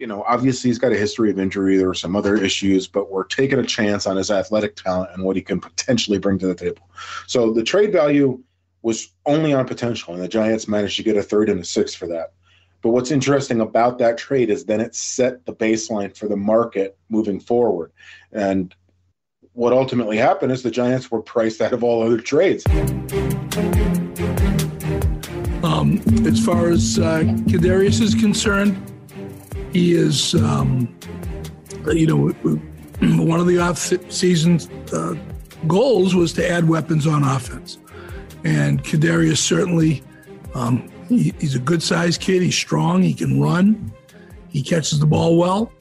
you know, obviously he's got a history of injury. There are some other issues, but we're taking a chance on his athletic talent and what he can potentially bring to the table. So the trade value was only on potential, and the Giants managed to get a third and a sixth for that. But what's interesting about that trade is then it set the baseline for the market moving forward. And what ultimately happened is the Giants were priced out of all other trades. Um, as far as uh, Kadarius is concerned, he is, um, you know, one of the off-season uh, goals was to add weapons on offense, and Kadarius certainly. Um, he, he's a good-sized kid. He's strong. He can run. He catches the ball well,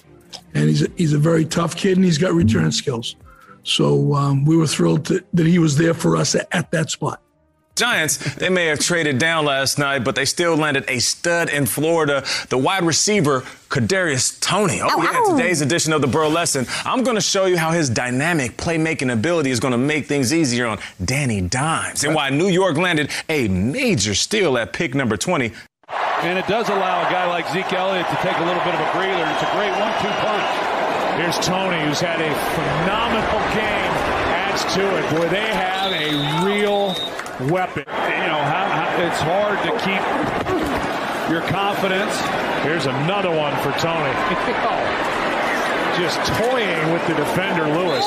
and he's a, he's a very tough kid, and he's got return skills. So um, we were thrilled to, that he was there for us at, at that spot. Giants, they may have traded down last night, but they still landed a stud in Florida, the wide receiver, Kadarius Toney. Oh, yeah, today's edition of the Burleson, I'm going to show you how his dynamic playmaking ability is going to make things easier on Danny Dimes and why New York landed a major steal at pick number 20. And it does allow a guy like Zeke Elliott to take a little bit of a breather. It's a great one-two punch. Here's Toney, who's had a phenomenal game, adds to it. Boy, they have a real weapon. You know, how, how, it's hard to keep your confidence. Here's another one for Toney. Just toying with the defender, Lewis.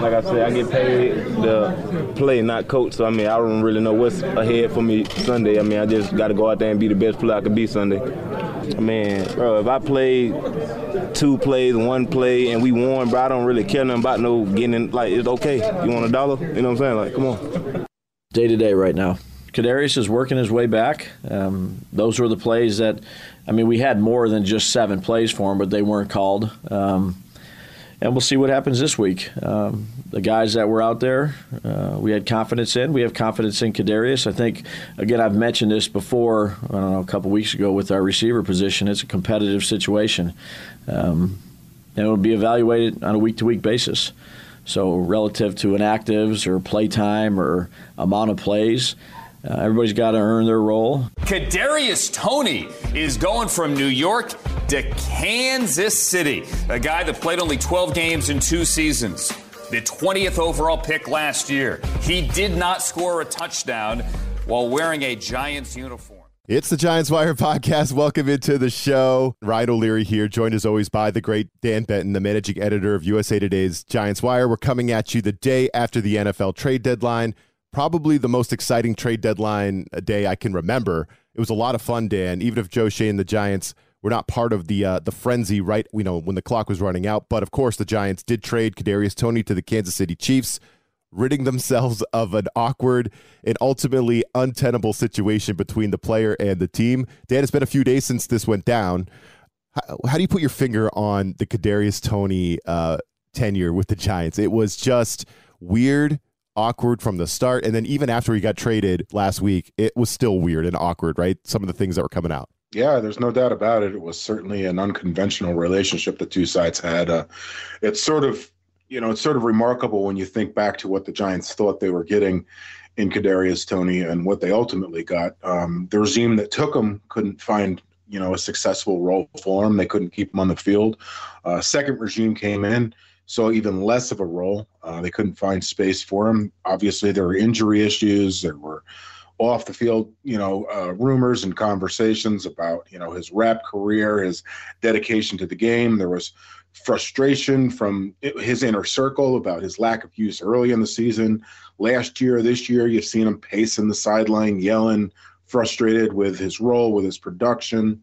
Like I said, I get paid to play, not coach. So I mean, I don't really know what's ahead for me Sunday. I mean, I just got to go out there and be the best player I could be Sunday. I mean, bro, if I play two plays, one play, and we won, bro, I don't really care nothing about no getting in, like it's okay. You want a dollar? You know what I'm saying? Like, come on. Day to day right now. Kadarius is working his way back. Um, those were the plays that, I mean, we had more than just seven plays for him, but they weren't called. Um, and we'll see what happens this week. Um, the guys that were out there, uh, we had confidence in. We have confidence in Kadarius. I think, again, I've mentioned this before. I don't know a couple weeks ago with our receiver position. It's a competitive situation, um, and it'll be evaluated on a week-to-week basis. So, relative to inactives or play time or amount of plays. Uh, everybody's got to earn their role. Kadarius Toney is going from New York to Kansas City, a guy that played only 12 games in two seasons. The 20th overall pick last year. He did not score a touchdown while wearing a Giants uniform. It's the Giants Wire podcast. Welcome into the show. Ryan O'Leary here, joined as always by the great Dan Benton, the managing editor of USA Today's Giants Wire. We're coming at you the day after the NFL trade deadline probably the most exciting trade deadline day I can remember. It was a lot of fun, Dan. Even if Joe Schoen and the Giants were not part of the uh, the frenzy, right? You know when the clock was running out. But of course, the Giants did trade Kadarius Toney to the Kansas City Chiefs, ridding themselves of an awkward and ultimately untenable situation between the player and the team. Dan, it's been a few days since this went down. How, how do you put your finger on the Kadarius Toney uh, tenure with the Giants? It was just weird awkward from the start. And then even after he got traded last week, it was still weird and awkward, right? Some of the things that were coming out. Yeah, there's no doubt about it. It was certainly an unconventional relationship the two sides had. Uh, it's sort of, you know, it's sort of remarkable when you think back to what the Giants thought they were getting in Kadarius Toney and what they ultimately got. Um, the regime that took him couldn't find, you know, a successful role for him. They couldn't keep him on the field. Uh, second regime came in saw even less of a role. Uh, they couldn't find space for him. Obviously, there were injury issues. There were off the field, you know, uh, rumors and conversations about, you know, his rap career, his dedication to the game. There was frustration from his inner circle about his lack of use early in the season. Last year, this year, you've seen him pacing the sideline, yelling, frustrated with his role, with his production.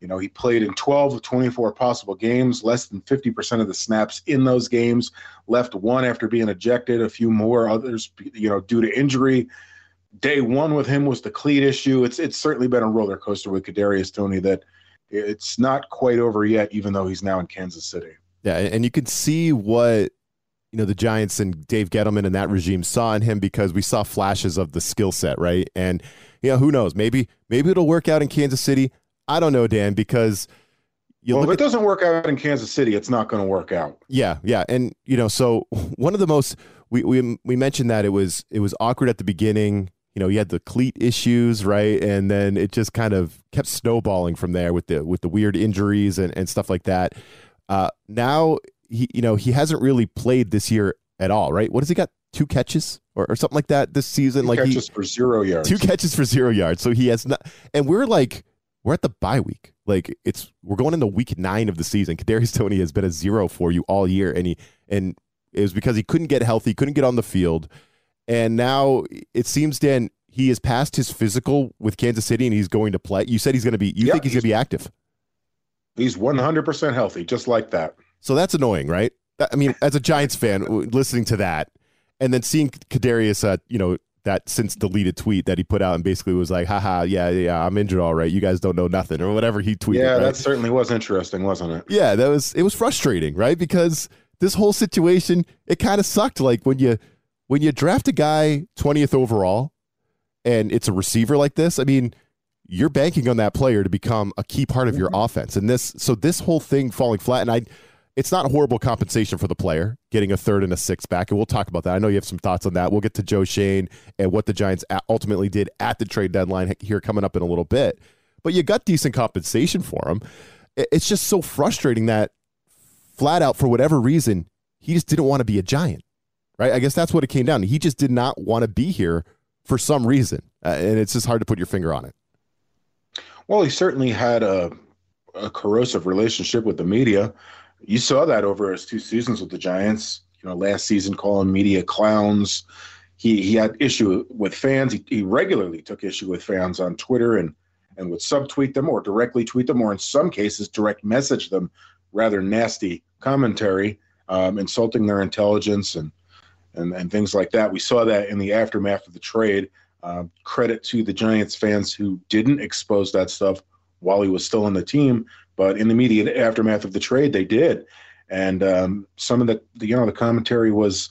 You know, he played in 12 of 24 possible games, less than 50% of the snaps in those games, left one after being ejected, a few more others, you know, due to injury. Day one with him was the cleat issue. It's it's certainly been a roller coaster with Kadarius Toney that it's not quite over yet, even though he's now in Kansas City. Yeah, and you can see what you know the Giants and Dave Gettleman and that regime saw in him because we saw flashes of the skill set, right? And you know, who knows? Maybe maybe it'll work out in Kansas City. I don't know, Dan, because you well, if it at, doesn't work out in Kansas City, it's not going to work out. Yeah, yeah, and you know, so one of the most we we we mentioned that it was it was awkward at the beginning. you know, he had the cleat issues, right? And then it just kind of kept snowballing from there with the with the weird injuries and, and stuff like that. Uh, now he, you know, he hasn't really played this year at all, right? What has he got? Two catches or, or something like that this season? Two like catches he, for zero yards. Two catches for zero yards. So he has not, and we're like, we're at the bye week. Like it's we're going into week nine of the season. Kadarius Toney has been a zero for you all year, and he and it was because he couldn't get healthy, couldn't get on the field, and now it seems Dan he has passed his physical with Kansas City, and he's going to play. You said he's going to be. You Yeah, think he's going to be active? He's 100% healthy, just like that. So that's annoying, right? I mean, as a Giants fan, listening to that, and then seeing Kadarius, uh, you know, that since deleted tweet that he put out and basically was like, haha, yeah, yeah, I'm injured all right. You guys don't know nothing or whatever he tweeted. yeah, right? that certainly was interesting, wasn't it? yeah, that was it was frustrating, right? Because this whole situation, it kind of sucked. Like when you when you draft a guy 20th overall and it's a receiver like this, I mean, you're banking on that player to become a key part of your mm-hmm. offense. And this so this whole thing falling flat and I it's not horrible compensation for the player getting a third and a sixth back. And we'll talk about that. I know you have some thoughts on that. We'll get to Joe Schoen and what the Giants ultimately did at the trade deadline here coming up in a little bit. But you got decent compensation for him. It's just so frustrating that flat out, for whatever reason, he just didn't want to be a Giant, right? I guess that's what it came down to. He just did not want to be here for some reason. Uh, and it's just hard to put your finger on it. Well, he certainly had a, a corrosive relationship with the media. You saw that over his two seasons with the Giants. You know, last season calling media clowns. He he had issue with fans. He, he regularly took issue with fans on Twitter and and would subtweet them or directly tweet them, or in some cases direct message them rather nasty commentary, um, insulting their intelligence and and and things like that. We saw that in the aftermath of the trade. Um, credit to the Giants fans who didn't expose that stuff while he was still on the team, but in the immediate aftermath of the trade, they did. And um, some of the, the you know the commentary was,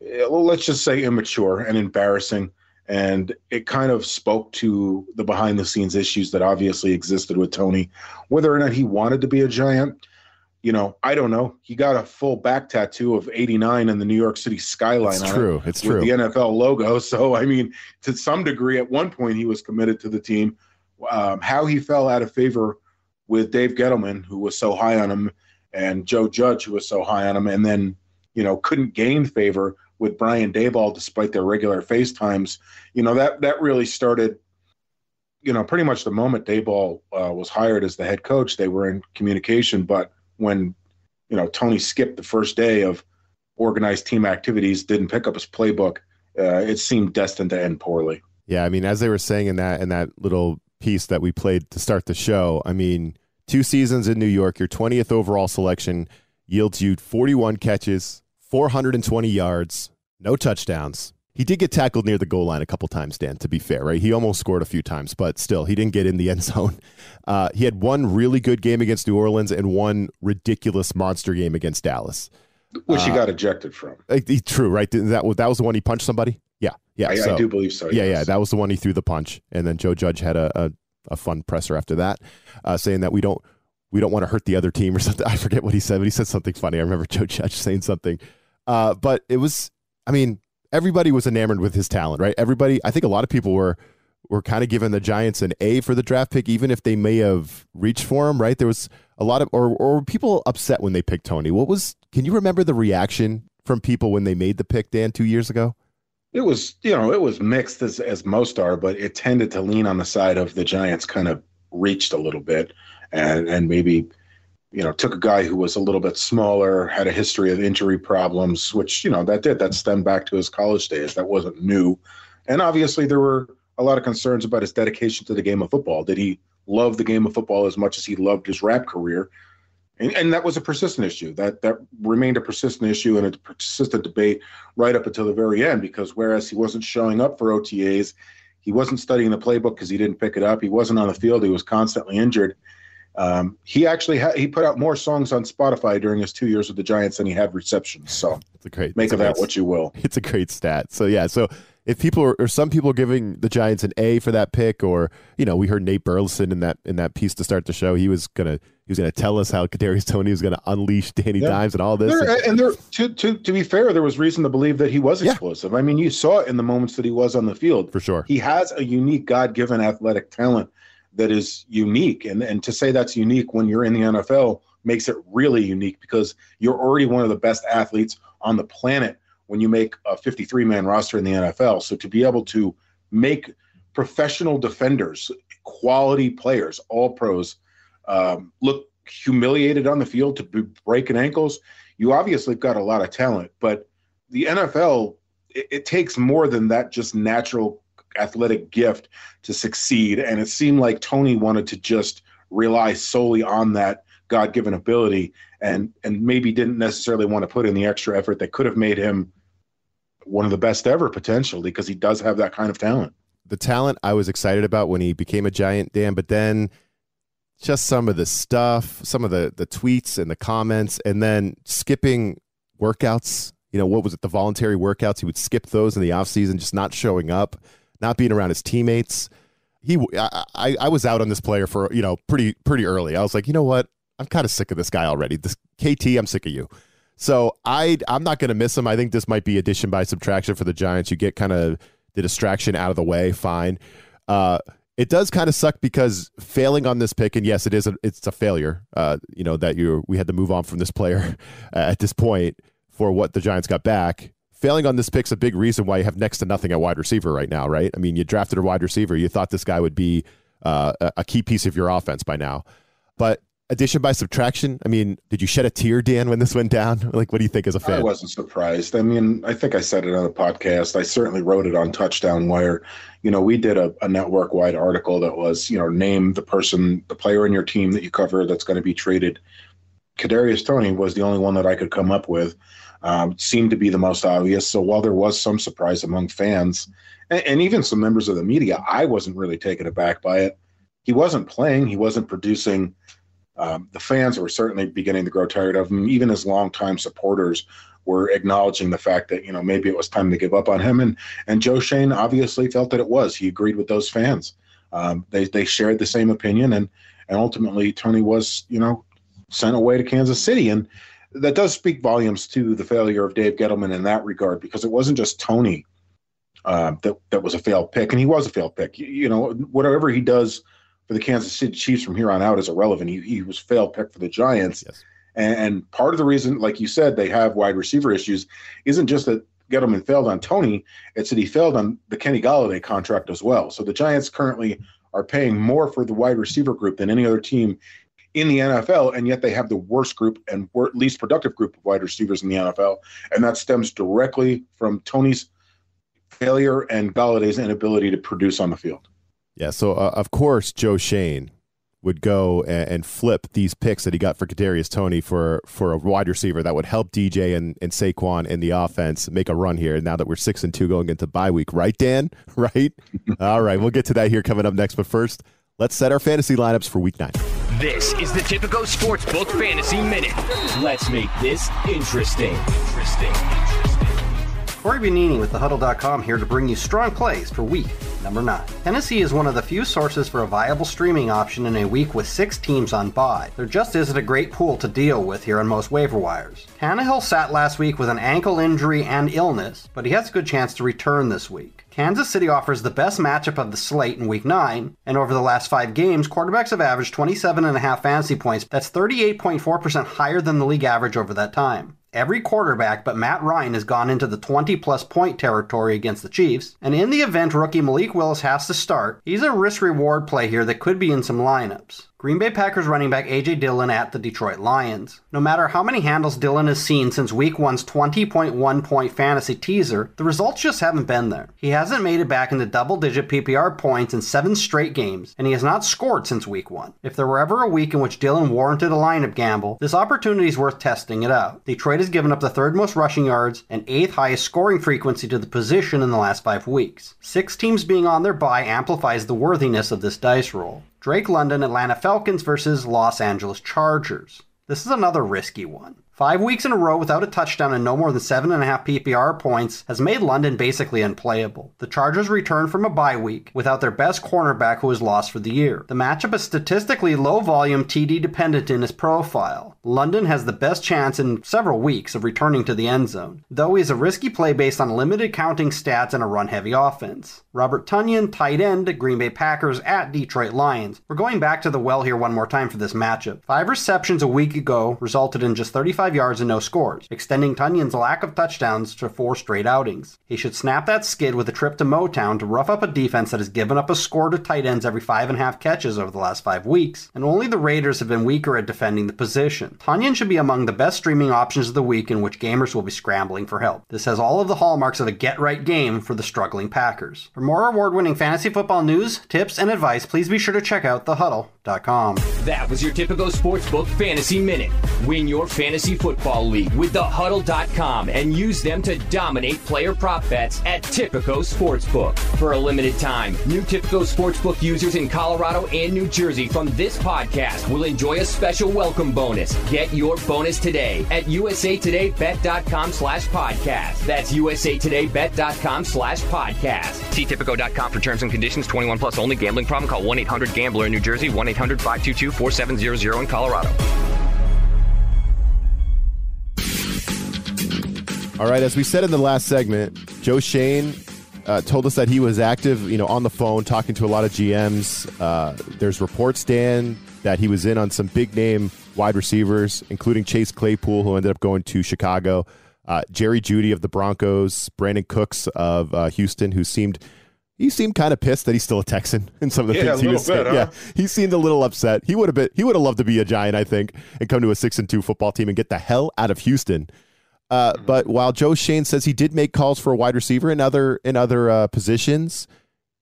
eh, well, let's just say immature and embarrassing, and it kind of spoke to the behind the scenes issues that obviously existed with Toney, whether or not he wanted to be a Giant. You know, I don't know. He got a full back tattoo of '89 and the New York City skyline. It's it true. It's with true. the NFL logo. So, I mean, to some degree, at one point, he was committed to the team. Um, how he fell out of favor with Dave Gettleman, who was so high on him, and Joe Judge, who was so high on him, and then, you know, couldn't gain favor with Brian Daboll despite their regular FaceTimes. You know, that that really started. You know, pretty much the moment Daboll uh, was hired as the head coach, they were in communication. But when, you know, Toney skipped the first day of organized team activities, didn't pick up his playbook, uh, it seemed destined to end poorly. Yeah, I mean, as they were saying in that in that little piece that we played to start the show, I mean, two seasons in New York, your 20th overall selection yields you 41 catches, 420 yards, no touchdowns. He did get tackled near the goal line a couple times, Dan, to be fair, right? He almost scored a few times, but still, he didn't get in the end zone. Uh, he had one really good game against New Orleans and one ridiculous monster game against Dallas. Which he Uh, got ejected from. True, right? That, that was the one he punched somebody? Yeah, yeah. I, so- I do believe so. yeah, yes. yeah, that was the one he threw the punch, and then Joe Judge had a a, a fun presser after that, uh, saying that we don't we don't want to hurt the other team or something. I forget what he said, but he said something funny. I remember Joe Judge saying something, uh, but it was, I mean, everybody was enamored with his talent, right? Everybody, I think a lot of people were were kind of giving the Giants an A for the draft pick, even if they may have reached for him, right? There was a lot of, or or people upset when they picked Toney. What was? Can you remember the reaction from people when they made the pick, Dan, two years ago? It was, you know, it was mixed as as most are, but it tended to lean on the side of the Giants kind of reached a little bit and and maybe you know took a guy who was a little bit smaller, had a history of injury problems, which you know that did that stemmed back to his college days. That wasn't new, and obviously there were a lot of concerns about his dedication to the game of football. Did he love the game of football as much as he loved his rap career? And, and that was a persistent issue. That that remained a persistent issue and a persistent debate right up until the very end. Because whereas he wasn't showing up for OTAs, he wasn't studying the playbook because he didn't pick it up. He wasn't on the field. He was constantly injured. Um, he actually ha- he put out more songs on Spotify during his two years with the Giants than he had receptions. So It's a great make of that great- what you will. It's a great stat. So yeah, so if people are, or some people are giving the Giants an A for that pick, or you know, we heard Nate Burleson in that in that piece to start the show. He was gonna he was gonna tell us how Kadarius Toney was gonna unleash Danny yeah. Dimes and all this. There, and, there, to to to be fair, there was reason to believe that he was explosive. Yeah. I mean, you saw it in the moments that he was on the field. For sure, he has a unique God given athletic talent that is unique, and and to say that's unique when you're in the NFL makes it really unique because you're already one of the best athletes on the planet when you make a 53 man roster in the NFL. So to be able to make professional defenders, quality players, all pros, um, look humiliated on the field to be breaking ankles, you obviously got a lot of talent. But the NFL, it, it takes more than that just natural athletic gift to succeed. And it seemed like Toney wanted to just rely solely on that God given ability and and maybe didn't necessarily want to put in the extra effort that could have made him one of the best ever potentially because he does have that kind of talent. The talent I was excited about when he became a giant, Dan, but then just some of the stuff, some of the the tweets and the comments, and then skipping workouts. You know, what was it? The voluntary workouts. He would skip those in the off season, just not showing up, not being around his teammates. He, I, I, I was out on this player for you know pretty pretty early. I was like, you know what? I'm kind of sick of this guy already. This KT, I'm sick of you. So I I'm not going to miss him. I think this might be addition by subtraction for the Giants. You get kind of the distraction out of the way. Fine. Uh, it does kind of suck because failing on this pick, and yes, it is a, it's a failure. Uh, you know that you we had to move on from this player at this point for what the Giants got back. Failing on this pick's a big reason why you have next to nothing at wide receiver right now, right? I mean, you drafted a wide receiver. You thought this guy would be uh, a key piece of your offense by now, but addition by subtraction? I mean, did you shed a tear, Dan, when this went down? Like, what do you think as a fan? I wasn't surprised. I mean, I think I said it on a podcast. I certainly wrote it on Touchdown Wire. You know, we did a, a network wide article that was, you know, name the person, the player in your team that you cover that's going to be traded. Kadarius Toney was the only one that I could come up with. Um, seemed to be the most obvious. So while there was some surprise among fans and, and even some members of the media, I wasn't really taken aback by it. He wasn't playing. He wasn't producing um, the fans were certainly beginning to grow tired of him. Even his longtime supporters were acknowledging the fact that you know maybe it was time to give up on him. And and Joe Schoen obviously felt that it was. He agreed with those fans. Um, they they shared the same opinion, and and ultimately Toney was you know sent away to Kansas City, and that does speak volumes to the failure of Dave Gettleman in that regard because it wasn't just Toney uh, that that was a failed pick, and he was a failed pick. You, you know whatever he does for the Kansas City Chiefs from here on out is irrelevant. He, he was failed pick for the Giants. Yes. And, and part of the reason, like you said, they have wide receiver issues isn't just that Gettleman failed on Toney, it's that he failed on the Kenny Golladay contract as well. So the Giants currently are paying more for the wide receiver group than any other team in the NFL, and yet they have the worst group and least productive group of wide receivers in the NFL. And that stems directly from Toney's failure and Golladay's inability to produce on the field. Yeah, so uh, of course Joe Schoen would go and, and, flip these picks that he got for Kadarius Toney for for a wide receiver that would help DJ and, and Saquon in the offense make a run here. Now that we're six and two going into bye week, right, Dan? Right? All right, we'll get to that here coming up next. But first, let's set our fantasy lineups for week nine. This is the Tipico Sportsbook Fantasy Minute. Let's make this interesting. Interesting. Corey Bonini with thehuddle.com here to bring you strong plays for week number 9. Tennessee is one of the few sources for a viable streaming option in a week with six teams on bye. There just isn't a great pool to deal with here on most waiver wires. Tannehill sat last week with an ankle injury and illness, but he has a good chance to return this week. Kansas City offers the best matchup of the slate in week 9, and over the last five games, quarterbacks have averaged 27.5 fantasy points. That's 38.4% higher than the league average over that time. Every quarterback but Matt Ryan has gone into the 20 plus point territory against the Chiefs, and in the event rookie Malik Willis has to start, he's a risk reward play here that could be in some lineups. Green Bay Packers running back A.J. Dillon at the Detroit Lions. No matter how many handles Dillon has seen since week one's 20.1 point fantasy teaser, the results just haven't been there. He hasn't made it back into double digit PPR points in seven straight games, and he has not scored since week one. If there were ever a week in which Dillon warranted a lineup gamble, this opportunity is worth testing it out. Detroit has given up the third most rushing yards and eighth highest scoring frequency to the position in the last five weeks. Six teams being on their bye amplifies the worthiness of this dice roll. Drake London Atlanta Falcons versus Los Angeles Chargers. This is another risky one. Five weeks in a row without a touchdown and no more than 7.5 PPR points has made London basically unplayable. The Chargers return from a bye week without their best cornerback who was lost for the year. The matchup is statistically low volume TD dependent in his profile. London has the best chance in several weeks of returning to the end zone, though he is a risky play based on limited counting stats and a run heavy offense. Robert Tonyan, tight end, Green Bay Packers at Detroit Lions. We're going back to the well here one more time for this matchup. Five receptions a week ago resulted in just 35 yards and no scores, extending Tonyan's lack of touchdowns to four straight outings. He should snap that skid with a trip to Motown to rough up a defense that has given up a score to tight ends every five and a half catches over the last five weeks, and only the Raiders have been weaker at defending the position. Tonyan should be among the best streaming options of the week in which gamers will be scrambling for help. This has all of the hallmarks of a get right game for the struggling Packers. For more award winning fantasy football news, tips, and advice, please be sure to check out That was your Tipico sportsbook fantasy minute. Win your fantasy football league with the thehuddle.com and use them to dominate player prop bets at Tipico Sportsbook. For a limited time, new Tipico Sportsbook users in Colorado and New Jersey from this podcast will enjoy a special welcome bonus. Get your bonus today at usatodaybet.com slash podcast. That's usatodaybet.com slash podcast. See Tipico.com for terms and conditions. 21 plus only. Gambling problem? Call 1-800-GAMBLER in New Jersey. 1-800-522-4700 in Colorado. All right, as we said in the last segment, Joe Schoen uh, told us that he was active, you know, on the phone talking to a lot of GMs. Uh, there's reports, Dan, that he was in on some big name wide receivers, including Chase Claypool, who ended up going to Chicago, uh, Jerry Jeudy of the Broncos, Brandin Cooks of uh, Houston, who seemed he seemed kind of pissed that he's still a Texan in some of the Yeah, things he was little saying. huh? Yeah, he seemed a little upset. He would have been he would have loved to be a Giant, I think, and come to a six and two football team and get the hell out of Houston. Uh, Mm-hmm. but while Joe Schoen says he did make calls for a wide receiver in other in other uh, positions,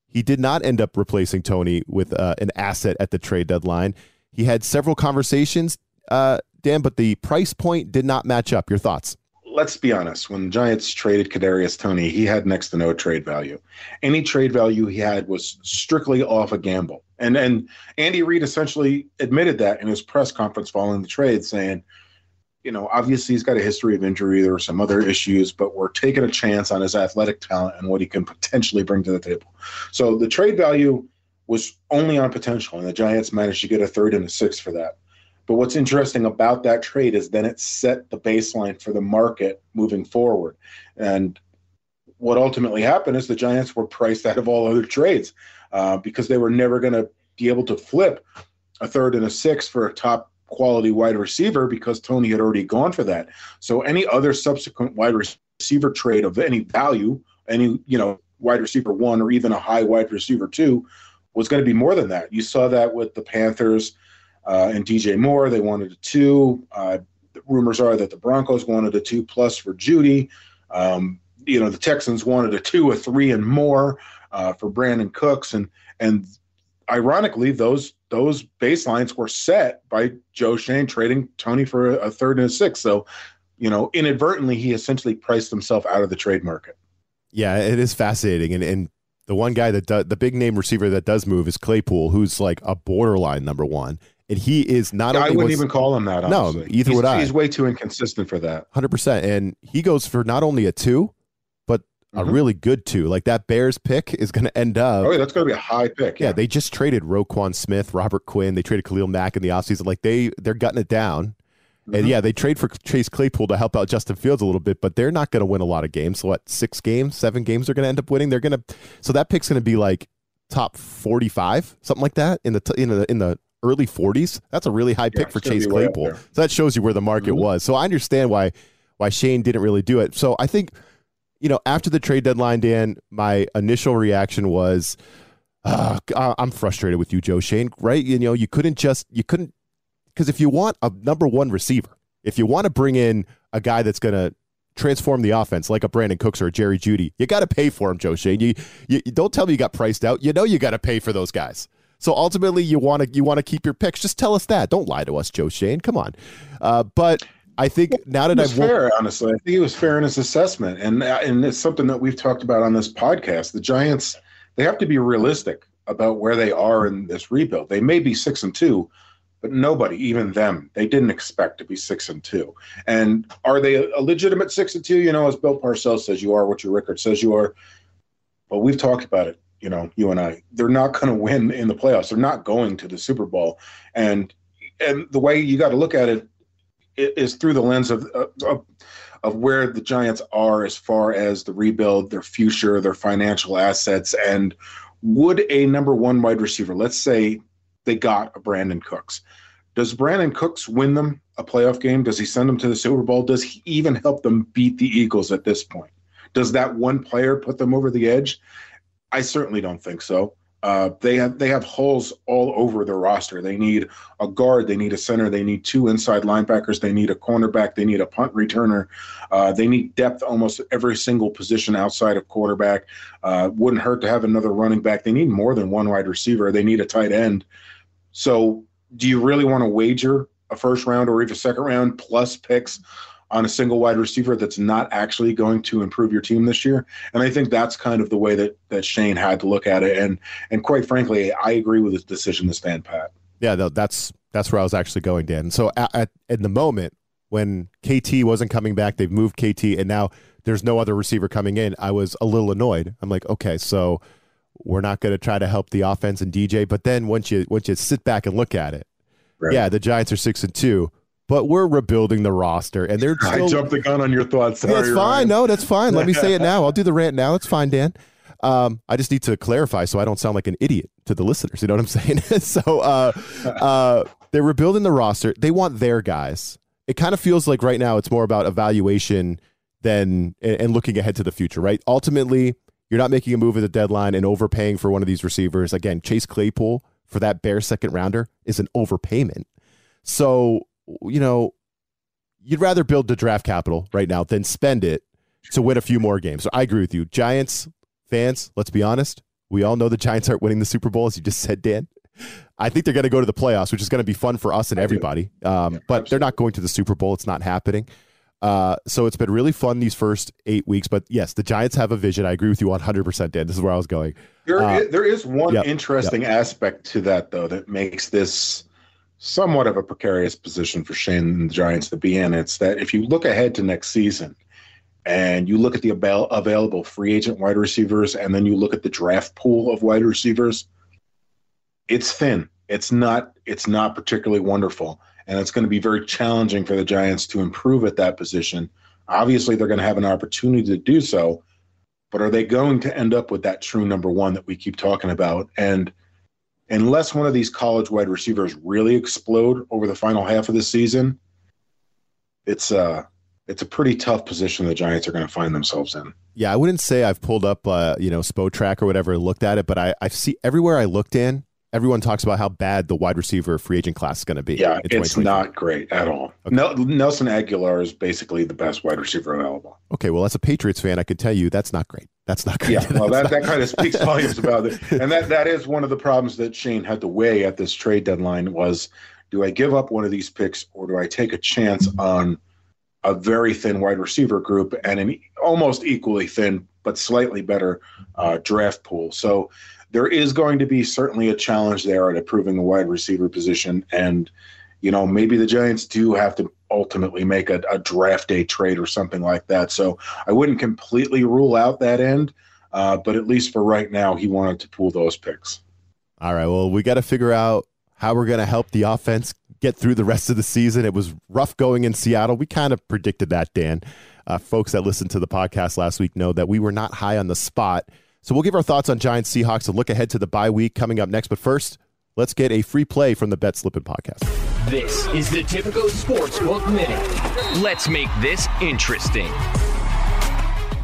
he did not end up replacing Toney with uh, an asset at the trade deadline. He had several conversations, uh, Dan, but the price point did not match up. Your thoughts? Let's be honest. When the Giants traded Kadarius Toney, he had next to no trade value. Any trade value he had was strictly off a gamble. And and Andy Reid essentially admitted that in his press conference following the trade, saying, you know, obviously he's got a history of injury. There were some other issues, but we're taking a chance on his athletic talent and what he can potentially bring to the table. So the trade value was only on potential, and the Giants managed to get a third and a sixth for that. But what's interesting about that trade is then it set the baseline for the market moving forward. And what ultimately happened is the Giants were priced out of all other trades uh, because they were never going to be able to flip a third and a sixth for a top quality wide receiver because Toney had already gone for that. So any other subsequent wide receiver trade of any value, any you know wide receiver one or even a high wide receiver two, was going to be more than that. You saw that with the Panthers uh, and DJ Moore. They wanted a two. Uh, rumors are that the Broncos wanted a two plus for Jeudy. Um, you know, the Texans wanted a two, a three, and more uh, for Brandin Cooks, and and ironically, those those baselines were set by Joe Schoen trading Toney for a, a third and a sixth. So, you know, inadvertently, he essentially priced himself out of the trade market. Yeah, it is fascinating, and and the one guy that do, the big name receiver that does move is Claypool, who's like a borderline number one, and he is not. I only wouldn't was- even call him that. No, Honestly. either he's, would I. He's way too inconsistent for that. Hundred percent, and he goes for not only a two, but a Mhm. really good two. Like that Bears pick is going to end up. Oh, yeah, that's going to be a high pick. yeah, they just traded Roquan Smith, Robert Quinn. They traded Khalil Mack in the offseason. Like they they're gutting it down. And Mhm. yeah, they trade for Chase Claypool to help out Justin Fields a little bit, but they're not going to win a lot of games. So what, six games, seven games they're going to end up winning. They're going to, so that pick's going to be like top forty-five, something like that in the t- in the in the early forties. That's a really high Yeah, pick for Chase be way up Claypool. So that shows you where the market Mhm. was. So I understand why why Schoen didn't really do it. So I think, you know, after the trade deadline, Dan, my initial reaction was, uh, I'm frustrated with you, Joe Schoen. Right? You know, you couldn't just you couldn't because if you want a number one receiver, if you want to bring in a guy that's going to transform the offense like a Brandin Cooks or a Jerry Jeudy, you got to pay for him, Joe Schoen. You, you don't tell me you got priced out. You know you got to pay for those guys. So ultimately, you want to you want to keep your picks. Just tell us that. Don't lie to us, Joe Schoen. Come on. Uh, but I think now that I've fair, honestly. I think he was fair in his assessment, and and it's something that we've talked about on this podcast. The Giants they have to be realistic about where they are in this rebuild. They may be six and two, but nobody, even them, they didn't expect to be six and two. And are they a legitimate six and two? You know, as Bill Parcells says, you are what your record says you are. But we've talked about it, you know, you and I. They're not going to win in the playoffs. They're not going to the Super Bowl. And and the way you got to look at it is through the lens of, of of where the Giants are as far as the rebuild, their future, their financial assets, and would a number one wide receiver, let's say they got a Brandin Cooks. Does Brandin Cooks win them a playoff game? Does he send them to the Super Bowl? Does he even help them beat the Eagles at this point? Does that one player put them over the edge? I certainly don't think so. Uh, they have they have holes all over their roster. They need a guard, they need a center, they need two inside linebackers, they need a cornerback, they need a punt returner. Uh, they need depth almost every single position outside of quarterback. Uh, wouldn't hurt to have another running back. They need more than one wide receiver. They need a tight end. So, do you really want to wager a first round or even second round plus picks on a single wide receiver that's not actually going to improve your team this year. And I think that's kind of the way that that Schoen had to look at it. And and quite frankly, I agree with his decision to stand pat. Yeah, that's that's where I was actually going, Dan. So at, at in the moment when KT wasn't coming back, they've moved KT, and now there's no other receiver coming in. I was a little annoyed. I'm like, okay, so we're not going to try to help the offense and DJ. But then once you once you sit back and look at it, right. yeah, the Giants are six and two but we're rebuilding the roster, and they're. Still, I jumped the gun on your thoughts. Sorry, that's fine. Ryan. No, that's fine. Let me say it now. I'll do the rant now. It's fine, Dan. Um, I just need to clarify so I don't sound like an idiot to the listeners. You know what I'm saying? so uh, uh, they're rebuilding the roster. They want their guys. It kind of feels like right now it's more about evaluation than and looking ahead to the future. Right? Ultimately, you're not making a move at the deadline and overpaying for one of these receivers. Again, Chase Claypool for that bare second rounder is an overpayment. So you know, you'd rather build the draft capital right now than spend it to win a few more games. So I agree with you. Giants fans, let's be honest. We all know the Giants aren't winning the Super Bowl, as you just said, Dan. I think they're going to go to the playoffs, which is going to be fun for us and everybody. Um, yeah, but they're not going to the Super Bowl. It's not happening. Uh, so it's been really fun these first eight weeks. But yes, the Giants have a vision. I agree with you 100%, Dan. This is where I was going. There, uh, there is one yep, interesting yep. aspect to that, though, that makes this somewhat of a precarious position for Schoen and the Giants to be in. It's that if you look ahead to next season and you look at the avail- available free agent wide receivers and then you look at the draft pool of wide receivers, it's thin. It's not it's not particularly wonderful. And it's going to be very challenging for the Giants to improve at that position. Obviously, they're going to have an opportunity to do so, but are they going to end up with that true number one that we keep talking about? And unless one of these college wide receivers really explode over the final half of the season, it's uh it's a pretty tough position the Giants are going to find themselves in. Yeah, I wouldn't say I've pulled up uh, you know, Spotrac or whatever, looked at it, but I I see everywhere I looked in, everyone talks about how bad the wide receiver free agent class is going to be. Yeah, it's not great at all. Okay. Nelson Agholor is basically the best wide receiver available. Okay, well, as a Patriots fan, I can tell you that's not great. That's not great. Yeah, well, that, that kind of speaks volumes about it. And that, that is one of the problems that Schoen had to weigh at this trade deadline was, do I give up one of these picks or do I take a chance on a very thin wide receiver group and an almost equally thin but slightly better uh, draft pool? So there is going to be certainly a challenge there at improving the wide receiver position. And, you know, maybe the Giants do have to ultimately make a, a draft day trade or something like that. So I wouldn't completely rule out that end. Uh, but at least for right now, he wanted to pull those picks. All right. Well, we got to figure out how we're going to help the offense get through the rest of the season. It was rough going in Seattle. We kind of predicted that, Dan. Uh, folks that listened to the podcast last week know that we were not high on the spot so we'll give our thoughts on Giants Seahawks and look ahead to the bye week coming up next. But first, let's get a free play from the Bet Slippin' podcast. This is the Tipico Sportsbook Minute. Let's make this interesting.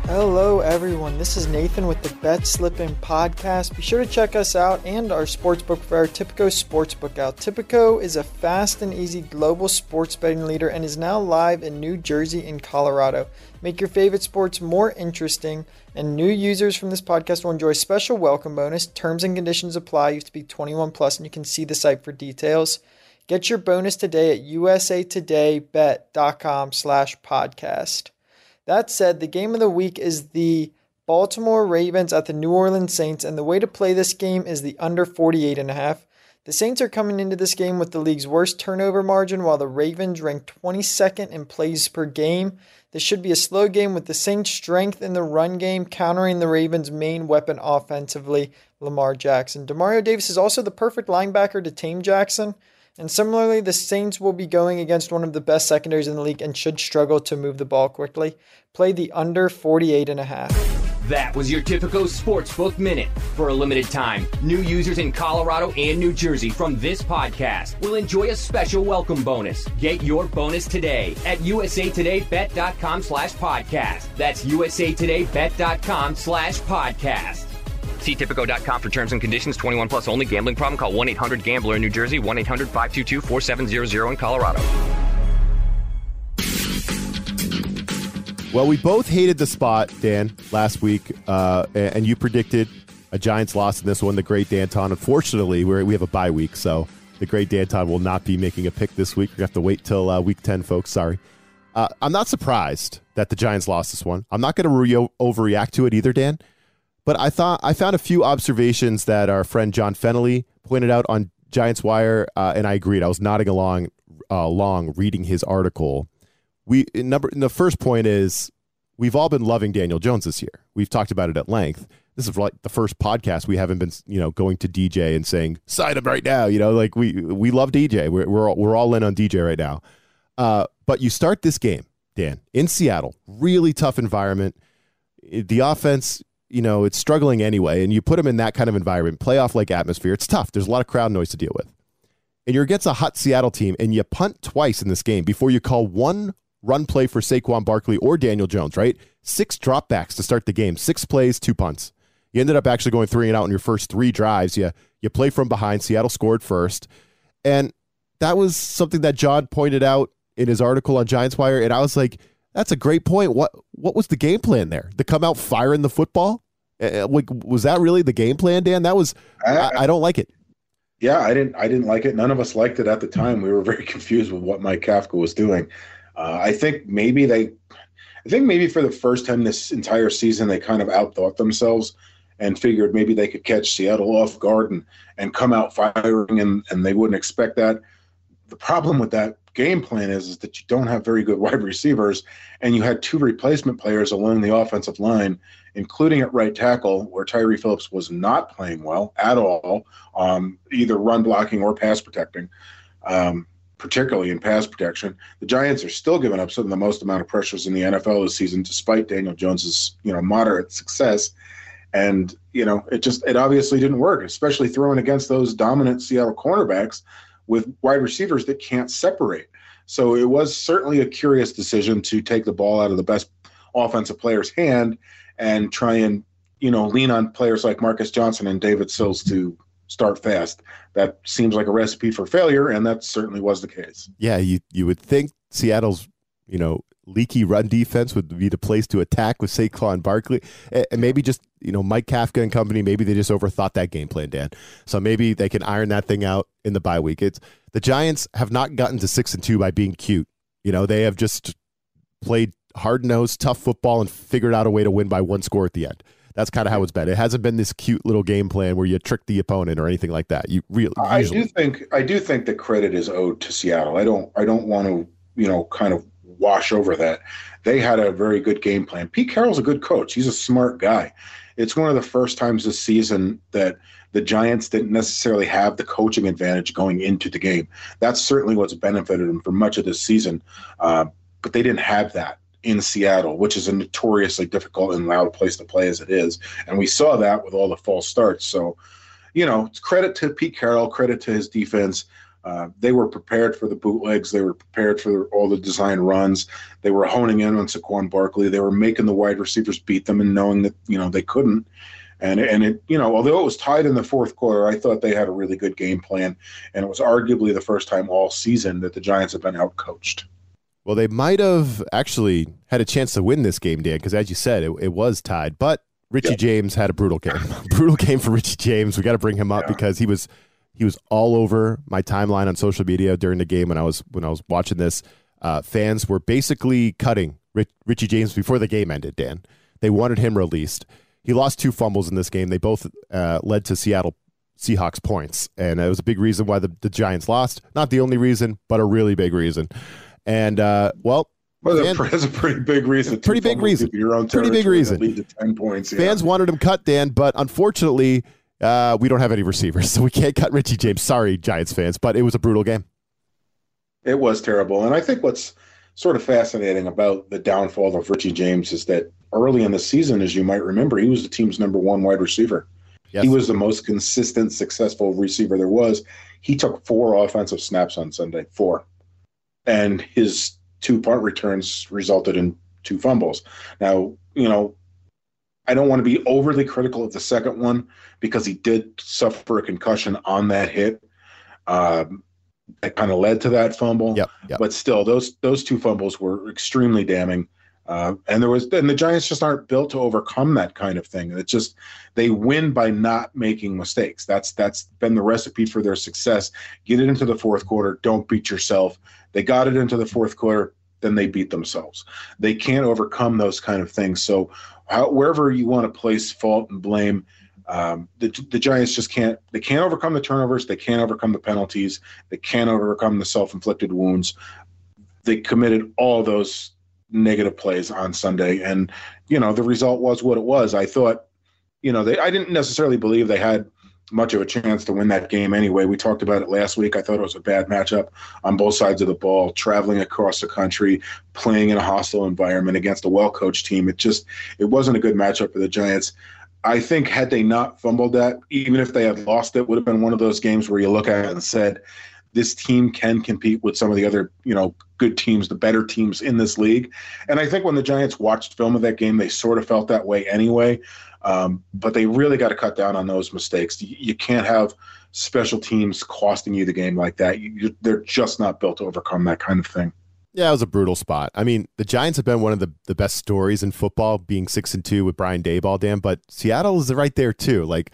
Hello, everyone. This is Nathan with the Bet Slippin' podcast. Be sure to check us out and our sportsbook for our Tipico Sportsbook out. Tipico is a fast and easy global sports betting leader and is now live in New Jersey and Colorado. Make your favorite sports more interesting, and new users from this podcast will enjoy special welcome bonus. Terms and conditions apply. You have to be 21 plus, and you can see the site for details. Get your bonus today at usatodaybet.com slash podcast. That said, the game of the week is the Baltimore Ravens at the New Orleans Saints, and the way to play this game is the under 48 and a half. The Saints are coming into this game with the league's worst turnover margin, while the Ravens rank 22nd in plays per game. This should be a slow game with the Saints' strength in the run game, countering the Ravens' main weapon offensively, Lamar Jackson. Demario Davis is also the perfect linebacker to tame Jackson. And similarly, the Saints will be going against one of the best secondaries in the league and should struggle to move the ball quickly. Play the under 48 and a half. That was your Tipico Sportsbook Minute. For a limited time, new users in Colorado and New Jersey from this podcast will enjoy a special welcome bonus. Get your bonus today at usatodaybet.com slash podcast. That's usatodaybet.com slash podcast. See Tipico.com for terms and conditions. 21 plus only. Gambling problem? Call 1-800-GAMBLER in New Jersey. 1-800-522-4700 in Colorado. Well, we both hated the spot, Dan, last week, uh, and you predicted a Giants loss in this one. The great Danton. Unfortunately, we we have a bye week, so the great Danton will not be making a pick this week. We have to wait till uh, week ten, folks. Sorry. Uh, I'm not surprised that the Giants lost this one. I'm not going to re- overreact to it either, Dan. But I thought I found a few observations that our friend John Fennelly pointed out on Giants Wire, uh, and I agreed. I was nodding along, uh, along reading his article. We number the first point is we've all been loving Daniel Jones this year. We've talked about it at length. This is like the first podcast we haven't been, you know, going to DJ and saying sign him right now. You know, like we we love DJ. We're we're all, we're all in on DJ right now. Uh, but you start this game, Dan, in Seattle, really tough environment. The offense you know, it's struggling anyway, and you put them in that kind of environment, playoff like atmosphere, it's tough. There's a lot of crowd noise to deal with. And you're against a hot Seattle team, and you punt twice in this game before you call one run play for Saquon Barkley or Daniel Jones, right? Six dropbacks to start the game, six plays, two punts. You ended up actually going three and out in your first three drives. You, you play from behind. Seattle scored first. And that was something that John pointed out in his article on Giants Wire. And I was like, that's a great point. What what was the game plan there? To come out firing the football? Uh, like, was that really the game plan, Dan? That was. I, I, don't like it. Yeah, I didn't. I didn't like it. None of us liked it at the time. We were very confused with what Mike Kafka was doing. Uh, I think maybe they. I think maybe for the first time this entire season, they kind of outthought themselves and figured maybe they could catch Seattle off guard and, and come out firing, and, and they wouldn't expect that. The problem with that game plan is, is that you don't have very good wide receivers, and you had two replacement players along the offensive line, including at right tackle, where Tyree Phillips was not playing well at all, um, either run blocking or pass protecting. Um, particularly in pass protection. The Giants are still giving up some of the most amount of pressures in the NFL this season, despite Daniel Jones's you know moderate success. And you know it just it obviously didn't work, especially throwing against those dominant Seattle cornerbacks with wide receivers that can't separate. So it was certainly a curious decision to take the ball out of the best offensive player's hand and try and you know lean on players like Marcus Johnson and David Sills to start fast. That seems like a recipe for failure, and that certainly was the case. Yeah, you you would think Seattle's you know leaky run defense would be the place to attack with Saquon Barkley, and maybe just you know Mike Kafka and company. Maybe they just overthought that game plan, Dan. So maybe they can iron that thing out in the bye week. It's the Giants have not gotten to six and two by being cute. You know they have just played hard nosed, tough football and figured out a way to win by one score at the end. That's kind of how it's been. It hasn't been this cute little game plan where you trick the opponent or anything like that. You really, I do think I do think the credit is owed to Seattle. I don't I don't want to you know kind of wash over that. They had a very good game plan. Pete Carroll's a good coach. He's a smart guy. It's one of the first times this season that the Giants didn't necessarily have the coaching advantage going into the game. That's certainly what's benefited them for much of this season. Uh, but they didn't have that in Seattle, which is a notoriously difficult and loud place to play as it is. And we saw that with all the false starts. So, you know, credit to Pete Carroll, credit to his defense. Uh, they were prepared for the bootlegs. They were prepared for all the design runs. They were honing in on Saquon Barkley. They were making the wide receivers beat them and knowing that you know they couldn't. And and it you know although it was tied in the fourth quarter, I thought they had a really good game plan, and it was arguably the first time all season that the Giants have been outcoached. Well, they might have actually had a chance to win this game, Dan, because as you said, it, it was tied. But Richie. James had a brutal game. brutal game for Richie James. We got to bring him up yeah. because he was he was all over my timeline on social media during the game when I was when I was watching this. Uh, fans were basically cutting Rich, Richie James before the game ended. Dan, they wanted him released. He lost two fumbles in this game. They both uh, led to Seattle Seahawks points, and it was a big reason why the, the Giants lost. Not the only reason, but a really big reason. And uh, well, well, that's a pretty big reason. Pretty big reason. Your own pretty big reason. Lead to ten points. Yeah. Fans wanted him cut, Dan, but unfortunately, uh, we don't have any receivers, so we can't cut Richie James. Sorry, Giants fans, but it was a brutal game. It was terrible, and I think what's sort of fascinating about the downfall of Richie James is that early in the season, as you might remember, he was the team's number one wide receiver. Yes. He was the most consistent, successful receiver there was. He took four offensive snaps on Sunday, four, and his two punt returns resulted in two fumbles. Now, you know, I don't want to be overly critical of the second one because he did suffer a concussion on that hit. Um, that kind of led to that fumble. Yep, yep. But still, those those two fumbles were extremely damning. Uh, and there was, and the Giants just aren't built to overcome that kind of thing. It's just they win by not making mistakes. That's that's been the recipe for their success. Get it into the fourth quarter. Don't beat yourself. They got it into the fourth quarter, then they beat themselves. They can't overcome those kind of things. So, how, wherever you want to place fault and blame, um, the, the Giants just can't. They can't overcome the turnovers. They can't overcome the penalties. They can't overcome the self-inflicted wounds. They committed all those negative plays on Sunday, and you know the result was what it was. I thought, you know, they. I didn't necessarily believe they had much of a chance to win that game anyway. We talked about it last week. I thought it was a bad matchup on both sides of the ball, traveling across the country, playing in a hostile environment against a well coached team. It just it wasn't a good matchup for the Giants. I think had they not fumbled that, even if they had lost it, would have been one of those games where you look at it and said, this team can compete with some of the other, you know, good teams, the better teams in this league. And I think when the Giants watched film of that game, they sort of felt that way anyway. Um, but they really got to cut down on those mistakes. You, you, can't have special teams costing you the game like that. You, they're just not built to overcome that kind of thing. Yeah, it was a brutal spot. I mean, the Giants have been one of the, the best stories in football, being six and two with Brian Daboll, Dan. But Seattle is right there too. Like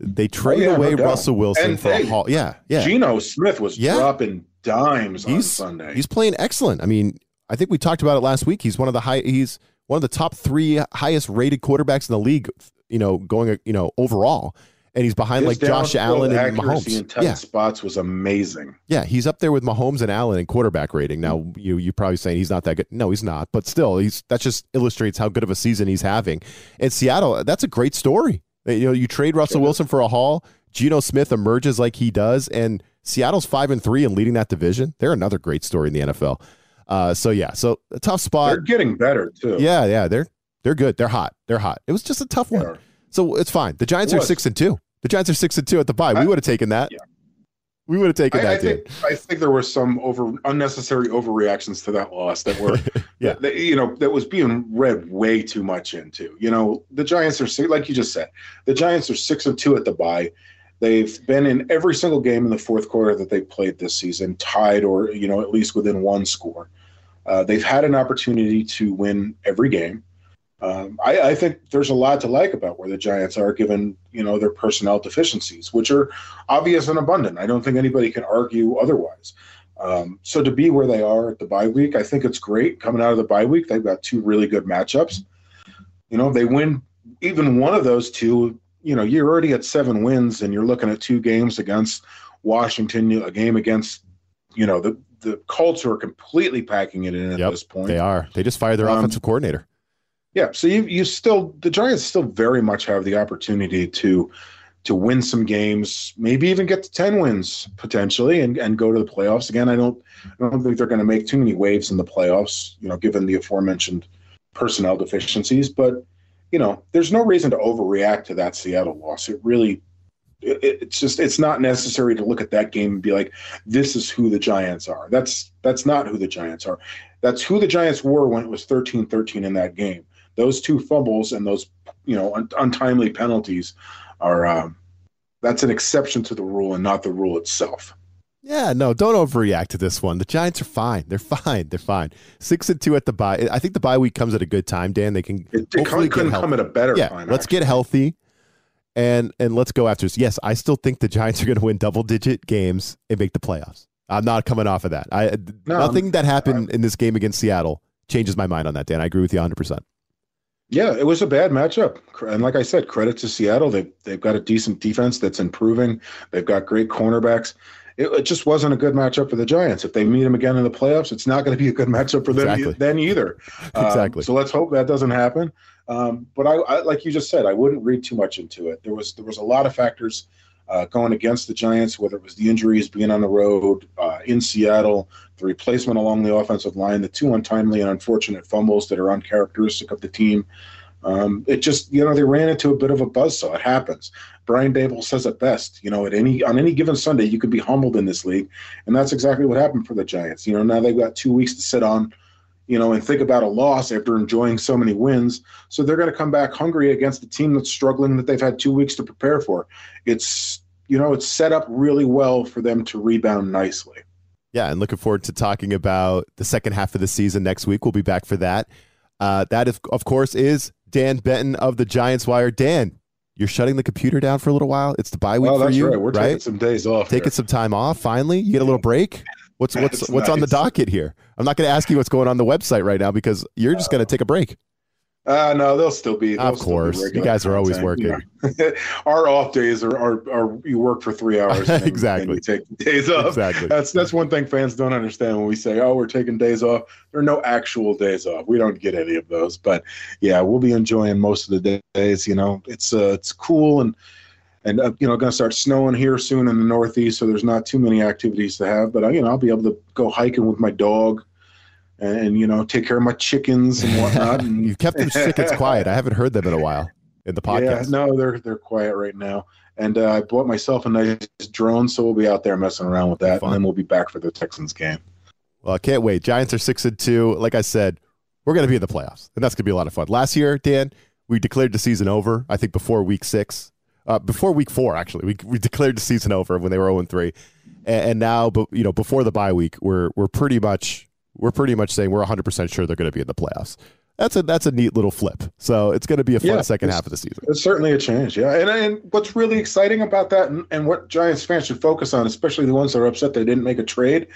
they trade oh, yeah, away no Russell Wilson and, for hey, a haul. Yeah, yeah. Geno Smith was yeah. dropping dimes he's, on Sunday. He's playing excellent. I mean, I think we talked about it last week. He's one of the high. He's one of the top three highest rated quarterbacks in the league. You know, going you know overall, and he's behind His like Josh Allen and Mahomes. In yeah, spots was amazing. Yeah, he's up there with Mahomes and Allen in quarterback rating. Now you you probably saying he's not that good. No, he's not. But still, he's that just illustrates how good of a season he's having. And Seattle, that's a great story. You know, you trade Russell Wilson for a haul. Geno Smith emerges like he does, and Seattle's five and three and leading that division. They're another great story in the NFL. Uh, so yeah, so a tough spot. They're getting better too. Yeah, yeah, they're they're good. They're hot. They're hot. It was just a tough one. So it's fine. The Giants are six and two. The Giants are six and two at the bye. We would have taken that. Yeah. We would have taken I, that. I think, I think there were some over unnecessary overreactions to that loss that were, yeah, that, you know, that was being read way too much into. You know, the Giants are like you just said, the Giants are six and two at the bye. They've been in every single game in the fourth quarter that they've played this season, tied or you know at least within one score. Uh, they've had an opportunity to win every game. Um, I, I, think there's a lot to like about where the Giants are, given you know their personnel deficiencies, which are obvious and abundant. I don't think anybody can argue otherwise. Um, so to be where they are at the bye week, I think it's great. Coming out of the bye week, they've got two really good matchups. You know, they win even one of those two. You know, you're already at seven wins, and you're looking at two games against Washington, a game against you know the the Colts are completely packing it in at yep, this point. They are. They just fired their um, offensive coordinator. Yeah. So you you still the Giants still very much have the opportunity to to win some games, maybe even get to ten wins potentially, and, and go to the playoffs again. I don't I don't think they're going to make too many waves in the playoffs. You know, given the aforementioned personnel deficiencies, but you know, there's no reason to overreact to that Seattle loss. It really it's just it's not necessary to look at that game and be like this is who the giants are that's that's not who the giants are that's who the giants were when it was 13-13 in that game those two fumbles and those you know un- untimely penalties are um, that's an exception to the rule and not the rule itself yeah, no, don't overreact to this one. The Giants are fine. They're fine. They're fine. Six and two at the bye. I think the bye week comes at a good time, Dan. They can. It, it couldn't come at a better yeah, time. Let's actually. get healthy and and let's go after this. Yes, I still think the Giants are going to win double digit games and make the playoffs. I'm not coming off of that. I no, nothing that happened I'm, in this game against Seattle changes my mind on that, Dan. I agree with you 100. percent Yeah, it was a bad matchup, and like I said, credit to Seattle. They they've got a decent defense that's improving. They've got great cornerbacks. It, it, just wasn't a good matchup for the Giants. If they meet them again in the playoffs, it's not going to be a good matchup for them exactly. then either. exactly. Um, so let's hope that doesn't happen. Um, but I, I, like you just said, I wouldn't read too much into it. There was there was a lot of factors uh, going against the Giants, whether it was the injuries, being on the road uh, in Seattle, the replacement along the offensive line, the two untimely and unfortunate fumbles that are uncharacteristic of the team. Um, it just, you know, they ran into a bit of a buzzsaw. It happens. Brian Daboll says it best. You know, at any on any given Sunday, you could be humbled in this league, and that's exactly what happened for the Giants. You know, now they've got two weeks to sit on you know, and think about a loss after enjoying so many wins. So they're going to come back hungry against a team that's struggling that they've had two weeks to prepare for. It's, you know, it's set up really well for them to rebound nicely. Yeah, and looking forward to talking about the second half of the season next week. We'll be back for that. Uh, that, is, of course, is Dan Benton of the Giants Wire. Dan, you're shutting the computer down for a little while. It's the bye week oh, for you, right. We're right? taking some days off. Taking here. some time off. Finally, you get a little break. What's what's what's nice. on the docket here? I'm not going to ask you what's going on the website right now because you're just going to take a break. Uh, no, they'll still be. They'll of course, be you guys are always working. Our off days are, are, are you work for three hours. And exactly. And take days off. Exactly. That's that's one thing fans don't understand when we say, "Oh, we're taking days off." There are no actual days off. We don't get any of those. But yeah, we'll be enjoying most of the days. You know, it's uh, it's cool and and uh, you know, going to start snowing here soon in the Northeast, so there's not too many activities to have. But uh, you know, I'll be able to go hiking with my dog, and, and you know, take care of my chickens and whatnot. And, You've kept the chickens quiet. I haven't heard them in a while in the podcast. Yeah, no, they're they're quiet right now. And uh, I bought myself a nice drone, so we'll be out there messing around with that, Fun. and then we'll be back for the Texans game. Well, I can't wait. Giants are six and two. Like I said, we're going to be in the playoffs, and that's going to be a lot of fun. Last year, Dan, we declared the season over. I think before week six uh, before week four, actually. We, we declared the season over when they were 0 3. And, and now, but you know, before the bye week, we're we're pretty much we're pretty much saying we're 100 percent sure they're going to be in the playoffs. That's a that's a neat little flip. So it's going to be a fun yeah, second half of the season. It's certainly a change, yeah. And and what's really exciting about that, and, and what Giants fans should focus on, especially the ones that are upset they didn't make a trade,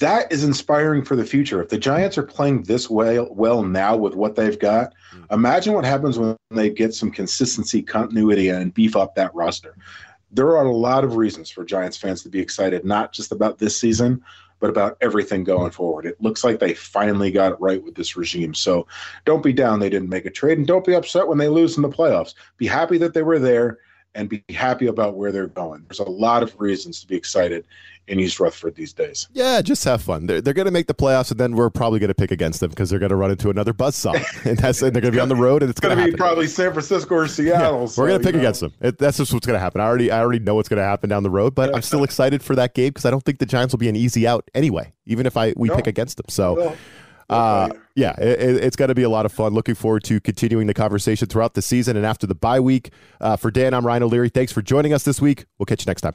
that is inspiring for the future. If the Giants are playing this well well now with what they've got, mm-hmm. imagine what happens when they get some consistency, continuity, and beef up that roster. There are a lot of reasons for Giants fans to be excited, not just about this season, but about everything going forward. It looks like they finally got it right with this regime. So don't be down they didn't make a trade, and don't be upset when they lose in the playoffs. Be happy that they were there and be happy about where they're going. There's a lot of reasons to be excited in East Rutherford these days. Yeah, just have fun. They're, they're going to make the playoffs, and then we're probably going to pick against them because they're going to run into another buzzsaw, and that's and they're going to be on the road, and it's going to be probably San Francisco or Seattle. Yeah, so, we're going to pick know. against them. It, that's just what's going to happen. I already I already know what's going to happen down the road, but I'm still excited for that game because I don't think the Giants will be an easy out anyway, even if I we no. pick against them. So. Uh, yeah, it, it's going to be a lot of fun. Looking forward to continuing the conversation throughout the season and after the bye week. Uh, for Dan, I'm Ryan O'Leary. Thanks for joining us this week. We'll catch you next time.